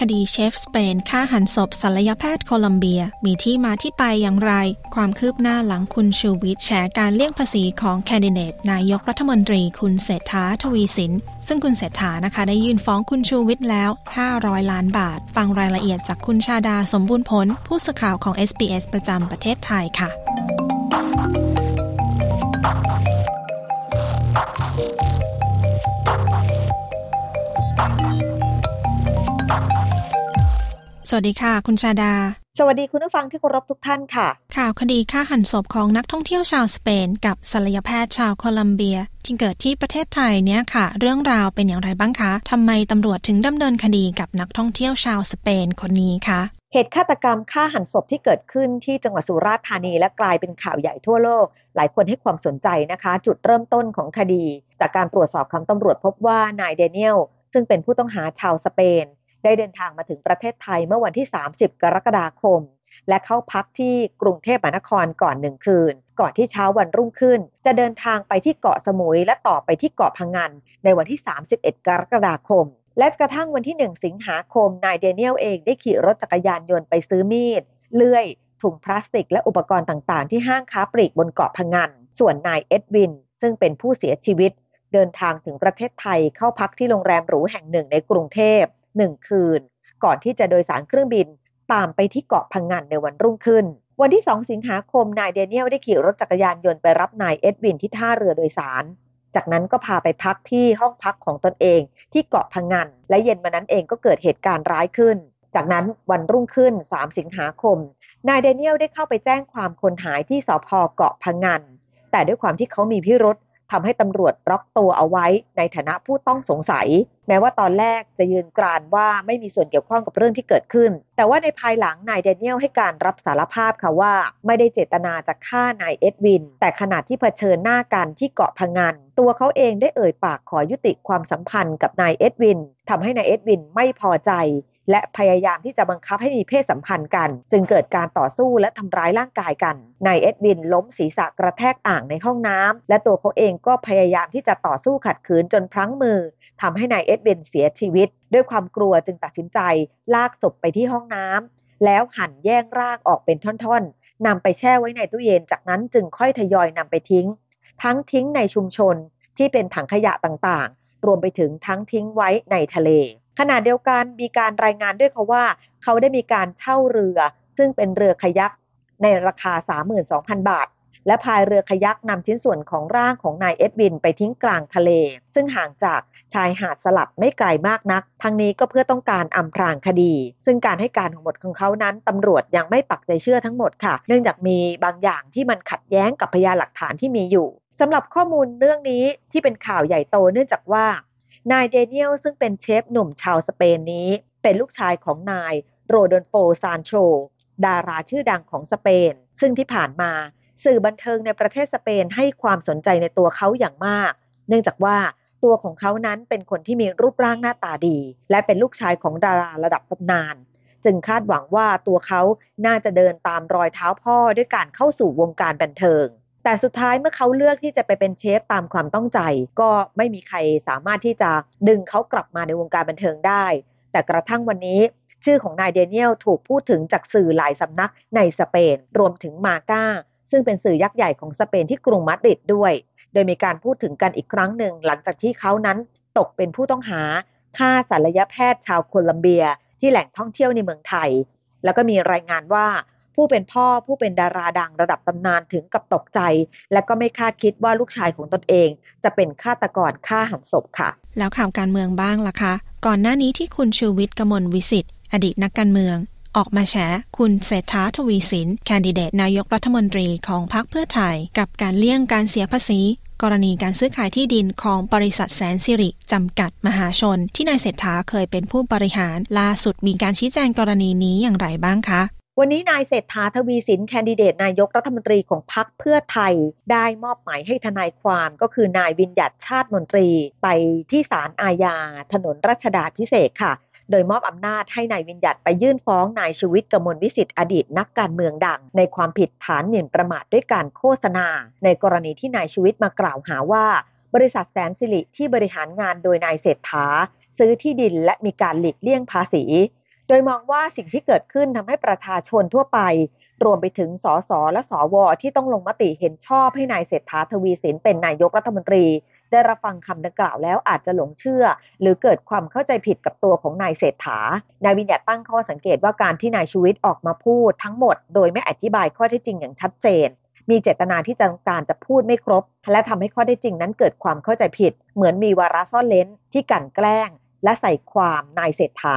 คดีเชฟสเปนฆ่าหันศพศัลยแพทย์โคลัมเบีย มีที่มาที่ไปอย่างไร ความคืบหน้าหลังคุณชูวิทย์แฉการเลี่ยงภาษีของแคนดิเดตนายกรัฐมนตรีคุณเศรษฐาทวีสิน ซึ่งคุณเศรษฐานะคะได้ยื่นฟ้องคุณชูวิทย์แล้ว 500 ล้านบาท ฟังรายละเอียดจากคุณชาดาสมบูรณ์ผล ผู้สื่อข่าวของ SBS ประจำประเทศไทยค่ะ สวัสดีค่ะ คุณชาดา สวัสดีคุณผู้ฟังที่เคารพทุกท่านค่ะ ข่าวคดีฆ่าหันศพของนักท่องเที่ยวชาวสเปน กับศัลยแพทย์ชาวโคลัมเบียที่เกิดที่ประเทศไทยเนี่ยค่ะ เรื่องราวเป็นอย่างไรบ้างคะทำไมตำรวจถึงดำเนินคดีกับนักท่องเที่ยวชาวสเปนคนนี้คะเหตุฆาตกรรมฆ่าหันศพที่เกิดขึ้นที่จังหวัดสุราษฎร์ธานีและกลายเป็นข่าวใหญ่ทั่วโลก หลายคนให้ความสนใจนะคะ จุดเริ่มต้นของคดี จากการตรวจสอบคำตำรวจพบว่านายเดเนียลซึ่งเป็นผู้ต้องหาชาวสเปน ได้เดินทางมาถึงประเทศไทยเมื่อวันที่ 30 กรกฎาคม และเข้าพักที่กรุงเทพมหานครก่อนหนึ่งคืน ก่อนที่เช้าวันรุ่งขึ้น จะเดินทางไปที่เกาะสมุย และต่อไปที่เกาะพังงานในวันที่ 31 กรกฎาคม และกระทั่งวันที่ 1 สิงหาคมนายเดเนียลเองได้ขี่รถจักรยานยนต์ไปซื้อมีด เลื่อยถุงพลาสติกและอุปกรณ์ต่างๆ ที่ห้างค้าปลีกบนเกาะพังงานส่วนนายเอ็ดวิน ซึ่งเป็นผู้เสียชีวิต เดินทางถึงประเทศไทยเข้าพักที่โรงแรมหรูแห่งหนึ่งในกรุงเทพ หนึ่งคืน ก่อนที่จะโดยสารเครื่องบิน ตามไปที่เกาะพังงานในวันรุ่งขึ้น วันที่ 2 สิงหาคมนายเดเนียลได้ขี่รถจักรยานยนต์ไปรับนายเอ็ดวินที่ท่าเรือโดยสาร จากนั้นก็พาไปพักที่ห้องพักของตนเองที่เกาะพังงานและเย็นมานั้นเองก็เกิดเหตุการณ์ร้ายขึ้น จากนั้นวันรุ่งขึ้น 3 สิงหาคมนายเดเนียลได้เข้าไปแจ้งความคนหายที่สพเกาะพังงานแต่ด้วยความที่เขามีพิรุษทำให้ตำรวจล็อกตัวเอาไว้ในฐานะผู้ต้องสงสัย แม้ว่าตอนแรกจะยืนกรานว่าไม่มีส่วนเกี่ยวข้องกับเรื่องที่เกิดขึ้น แต่ว่าในภายหลังนายเดนเนียลให้การรับสารภาพค่ะว่า ไม่ได้เจตนาจะฆ่านายเอ็ดวิน แต่ขณะที่เผชิญหน้ากันที่เกาะพังงานตัวเขาเองได้เอ่ยปากขอยุติความสัมพันธ์กับนายเอ็ดวินทำให้นายเอ็ดวินไม่พอใจ และพยายามที่จะบังคับให้มีเพศสัมพันธ์กัน จึงเกิดการต่อสู้และทำร้ายร่างกายกันนายเอ็ดวินล้มศีรษะกระแทกอ่างในห้องน้ำและตัวเขาเองก็พยายามที่จะต่อสู้ขัดขืนจนพลั้งมือทำให้นายเอ็ดวินเสียชีวิต ด้วยความกลัวจึงตัดสินใจ ลากศพไปที่ห้องน้ำแล้วหั่นแยกร่างออกเป็นท่อนๆนำไปแช่ไว้ในตู้เย็นจากนั้นจึงค่อยทยอยนำไปทิ้ง ทั้งทิ้งในชุมชนที่เป็นถังขยะต่างๆ รวมไปถึงทั้งทิ้งไว้ในทะเล ขณะเดียวกันมีการรายงานด้วยเขาว่า เขาได้มีการเช่าเรือ ซึ่งเป็นเรือขยักในราคา 32,000 บาท และพายเรือขยักนำชิ้นส่วนของร่างของนายเอ็ดวินไปทิ้งกลางทะเล ซึ่งห่างจากชายหาดสลับไม่ไกลมากนัก ทั้งนี้ก็เพื่อต้องการอำพรางคดี ซึ่งการให้การของหมดของเขานั้นตำรวจยังไม่ปักใจเชื่อทั้งหมดค่ะ เนื่องจากมีบางอย่างที่มันขัดแย้งกับพยานหลักฐานที่มีอยู่สำหรับข้อมูลเรื่องนี้ที่เป็นข่าวใหญ่โตเนื่องจากว่า นายเดเนียลซึ่งเป็นเชฟหนุ่มชาวสเปนนี้ เป็นลูกชายของนายโรดอนโฟซานโช ดาราชื่อดังของสเปน ซึ่งที่ผ่านมาสื่อบันเทิงในประเทศสเปนให้ความสนใจในตัวเขาอย่างมาก เนื่องจากว่าตัวของเขานั้นเป็นคนที่มีรูปร่างหน้าตาดี และเป็นลูกชายของดาราระดับตำนาน จึงคาดหวังว่าตัวเขาน่าจะเดินตามรอยเท้าพ่อด้วยการเข้าสู่วงการบันเทิง แต่สุดท้ายเมื่อเขาเลือกที่จะไปเป็นเชฟตามความต้องใจ ก็ไม่มีใครสามารถที่จะดึงเขากลับมาในวงการบันเทิงได้ แต่กระทั่งวันนี้ชื่อของนายเดเนียลถูกพูดถึงจากสื่อหลายสำนักในสเปน รวมถึงมาก้า ซึ่งเป็นสื่อยักษ์ใหญ่ของสเปนที่กรุงมาดริดด้วย โดยมีการพูดถึงกันอีกครั้งหนึ่ง หลังจากที่เขานั้นตกเป็นผู้ต้องหาฆ่าศัลยแพทย์ชาวโคลัมเบีย ที่แหล่งท่องเที่ยวในเมืองไทย แล้วก็มีรายงานว่า ผู้เป็นพ่อผู้เป็นดาราดังระดับตำนานถึงกับตกใจ และก็ไม่คาดคิดว่าลูกชายของตนเอง จะเป็นฆาตกรฆ่าหันศพค่ะ แล้วข่าวการเมืองบ้างล่ะคะ ก่อนหน้านี้ที่คุณชูวิทย์กมลวิสิทธิ์อดีตนักการเมือง ออกมาแฉคุณเศรษฐาทวีสินแคนดิเดตนายกรัฐมนตรีของพรรคเพื่อไทย กับการเลี่ยงการเสียภาษีกรณีการซื้อขายที่ดินของบริษัทแสนสิริ จำกัดมหาชน ที่นายเศรษฐาเคยเป็นผู้บริหาร ล่าสุดมีการชี้แจงกรณีนี้อย่างไรบ้างคะ วันนี้นายเศรษฐาทวีสินแคนดิเดตนายกรัฐมนตรีของพรรคเพื่อไทย ได้มอบหมายให้ทนายความก็คือนายวินยัตชาติมนตรีไปที่ศาลอาญา ถนนรัชดาพิเศษค่ะ โดยมอบอำนาจให้นายวินยัตไปยื่นฟ้องนายชูวิทย์กมลวิสิทธิ์อดีตนักการเมืองดัง ในความผิดฐานหมิ่นประมาทด้วยการโฆษณา ในกรณีที่นายชูวิทย์มากล่าวหาว่า บริษัทแสนสิริที่บริหารงานโดยนายเศรษฐาซื้อที่ดินและมีการหลีกเลี่ยงภาษี โดยมองว่าสิ่งที่เกิดขึ้นทำให้ประชาชนทั่วไป รวมไปถึงสสและสวที่ต้องลงมติเห็นชอบให้นายเศรษฐาทวีสินเป็นนายกรัฐมนตรี ได้รับฟังคำดังกล่าวแล้วอาจจะหลงเชื่อ หรือเกิดความเข้าใจผิดกับตัวของนายเศรษฐานายวิญญาตั้งข้อสังเกตว่าการที่นายชูวิทย์ออกมาพูดทั้งหมด โดยไม่อธิบายข้อเท็จจริงอย่างชัดเจนมีเจตนาที่จะการจะพูดไม่ครบ และทำให้ข้อเท็จจริงนั้นเกิดความเข้าใจผิด เหมือนมีวาระซ่อนเลนที่กันแกล้ง และใส่ความนายเศรษฐา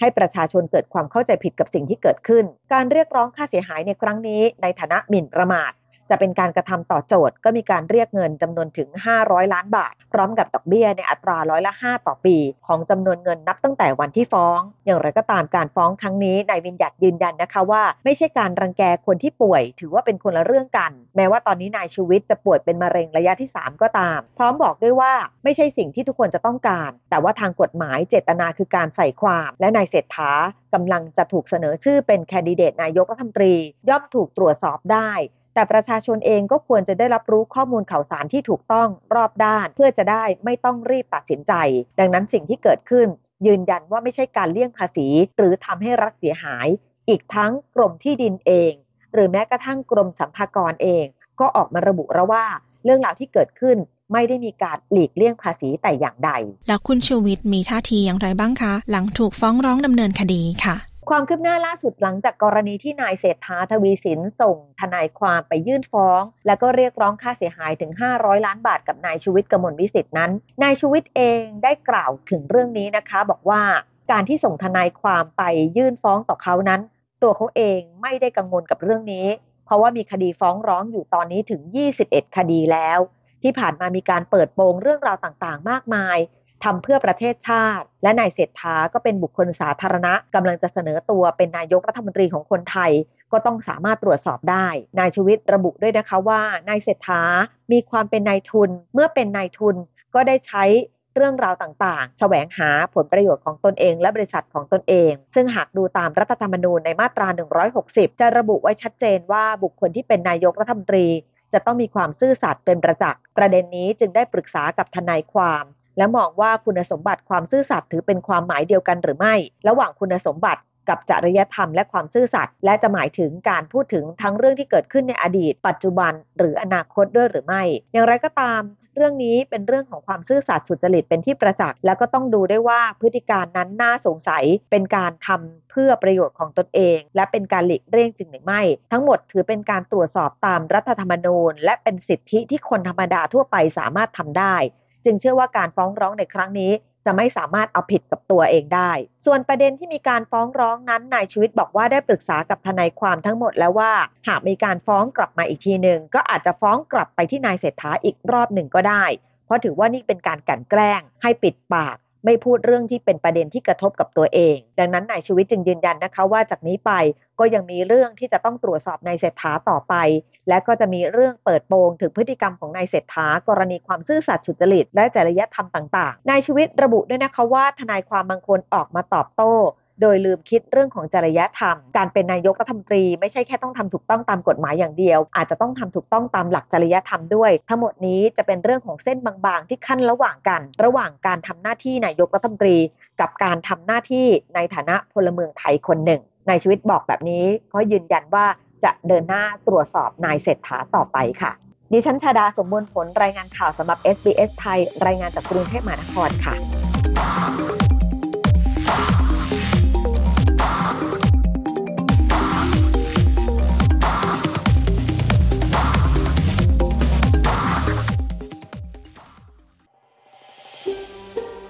ให้ประชาชนเกิดความเข้าใจผิดกับสิ่งที่เกิดขึ้น การเรียกร้องค่าเสียหายในครั้งนี้ในฐานะหมิ่นประมาท จะเป็นการกระทำต่อโจทย์ ก็มีการเรียกเงินจำนวนถึง 500 ล้านบาท พร้อมกับดอกเบี้ยในอัตราร้อยละ 5 ต่อปี ของจำนวนเงินนับตั้งแต่วันที่ฟ้อง อย่างไรก็ตามการฟ้องครั้งนี้นายวินยัดยืนยันนะคะว่า ไม่ใช่การรังแกคนที่ป่วย ถือว่าเป็นคนละเรื่องกัน แม้ว่าตอนนี้นายชูวิทย์จะป่วยเป็นมะเร็งระยะที่ 3 ก็ตาม พร้อมบอกด้วยว่าไม่ใช่สิ่งที่ทุกคนจะต้องการ แต่ว่าทางกฎหมายเจตนาคือการใส่ความและนายเศรษฐากำลังจะถูกเสนอชื่อเป็นแคนดิเดตนายกรัฐมนตรี ย่อมถูกตรวจสอบได้ แต่ประชาชนเองก็ควรจะได้รับรู้ข้อมูลข่าวสารที่ถูกต้องรอบด้าน เพื่อจะได้ไม่ต้องรีบตัดสินใจ ดังนั้นสิ่งที่เกิดขึ้น ยืนยันว่าไม่ใช่การเลี่ยงภาษี หรือทำให้รัฐเสียหาย อีกทั้งกรมที่ดินเอง หรือแม้กระทั่งกรมสัมภากรเอง ก็ออกมาระบุแล้วว่า เรื่องราวที่เกิดขึ้นไม่ได้มีการหลีกเลี่ยงภาษีแต่อย่างใด แล้วคุณชูวิทย์มีท่าทีอย่างไรบ้างคะ หลังถูกฟ้องร้องดำเนินคดีค่ะ ความคืบหน้าล่าสุดหลังจากกรณีที่นายเศรษฐาทวีสินส่งทนายความไปยื่นฟ้อง และก็เรียกร้องค่าเสียหายถึง 500 ล้านบาทกับนายชูวิทย์กมลวิสิทธินั้น นายชูวิทย์เองได้กล่าวถึงเรื่องนี้นะคะ บอกว่าการที่ส่งทนายความไปยื่นฟ้องต่อเขานั้น ตัวเขาเองไม่ได้กังวลกับเรื่องนี้ เพราะว่ามีคดีฟ้องร้องอยู่ตอนนี้ถึง 21 คดีแล้ว ที่ผ่านมามีการเปิดโปงเรื่องราวต่างๆ มากมาย ทำเพื่อประเทศชาติ และนายเศรษฐาก็เป็นบุคคลสาธารณะกำลังจะเสนอตัวเป็นนายกรัฐมนตรีของคนไทย ก็ต้องสามารถตรวจสอบได้ นายชวิทย์ระบุด้วยนะคะว่านายเศรษฐามีความเป็นนายทุน เมื่อเป็นนายทุนก็ได้ใช้เรื่องราวต่างๆ แสวงหาผลประโยชน์ของตนเองและบริษัทของตนเอง ซึ่งหากดูตามรัฐธรรมนูญในมาตรา 160 จะระบุไว้ชัดเจนว่าบุคคลที่เป็นนายกรัฐมนตรี จะต้องมีความซื่อสัตย์เป็นประจักษ์ ประเด็นนี้จึงได้ปรึกษากับทนายความ และมองว่าคุณสมบัติความซื่อสัตย์ถือเป็นความหมายเดียวกันหรือไม่ ระหว่างคุณสมบัติกับจริยธรรมและความซื่อสัตย์และจะหมายถึงการพูดถึงทั้งเรื่องที่เกิดขึ้นในอดีต ปัจจุบันหรืออนาคตด้วยหรือไม่ อย่างไรก็ตาม เรื่องนี้เป็นเรื่องของความซื่อสัตย์สุจริตเป็นที่ประจักษ์แล้วก็ต้องดูได้ว่าพฤติการนั้นน่าสงสัยเป็นการทำเพื่อประโยชน์ของตนเอง และเป็นการหลีกเลี่ยงจริงหรือไม่ ทั้งหมดถือเป็นการตรวจสอบตามรัฐธรรมนูญ และเป็นสิทธิที่คนธรรมดาทั่วไปสามารถทำได้ จึงเชื่อว่าการฟ้องร้องในครั้งนี้ จะไม่สามารถเอาผิดกับตัวเองได้ ส่วนประเด็นที่มีการฟ้องร้องนั้นนายชีวิตบอกว่าได้ปรึกษากับทนายความทั้งหมดแล้วว่า หากมีการฟ้องกลับมาอีกทีหนึ่งก็อาจจะฟ้องกลับไปที่นายเศรษฐาอีกรอบหนึ่งก็ได้ เพราะถือว่านี่เป็นการกลั่นแกล้งให้ปิดปาก ไม่พูดเรื่องที่เป็นประเด็นที่กระทบกับตัวเอง ดังนั้นนายชีวิตจึงยืนยันนะคะว่าจากนี้ไปก็ยังมีเรื่องที่จะต้องตรวจสอบนายเศรษฐาต่อไป และก็จะมีเรื่องเปิดโปงถึงพฤติกรรมของนายเศรษฐากรณีความซื่อสัตย์สุจริตและจริยธรรมต่างๆนายชีวิตระบุด้วยนะคะว่าทนายความบางคนออกมาตอบโต้ โดยลืมคิดเรื่องของจริยธรรม การเป็นนายกรัฐมนตรี ไม่ใช่แค่ต้องทำถูกต้องตามกฎหมายอย่างเดียว อาจจะต้องทำถูกต้องตามหลักจริยธรรมด้วย ทั้งหมดนี้จะเป็นเรื่องของเส้นบางๆ ที่ขั้นระหว่างกัน ระหว่างการทำหน้าที่นายกรัฐมนตรี กับการทำหน้าที่ในฐานะพลเมืองไทยคนหนึ่ง ในชีวิตบอกแบบนี้ก็ยืนยันว่าจะเดินหน้าตรวจสอบนายเศรษฐาต่อไปค่ะ ดิฉันชาดาสมบูรณ์ผลรายงานข่าวสำหรับ SBS ไทย รายงานจากกรุงเทพมหานครค่ะ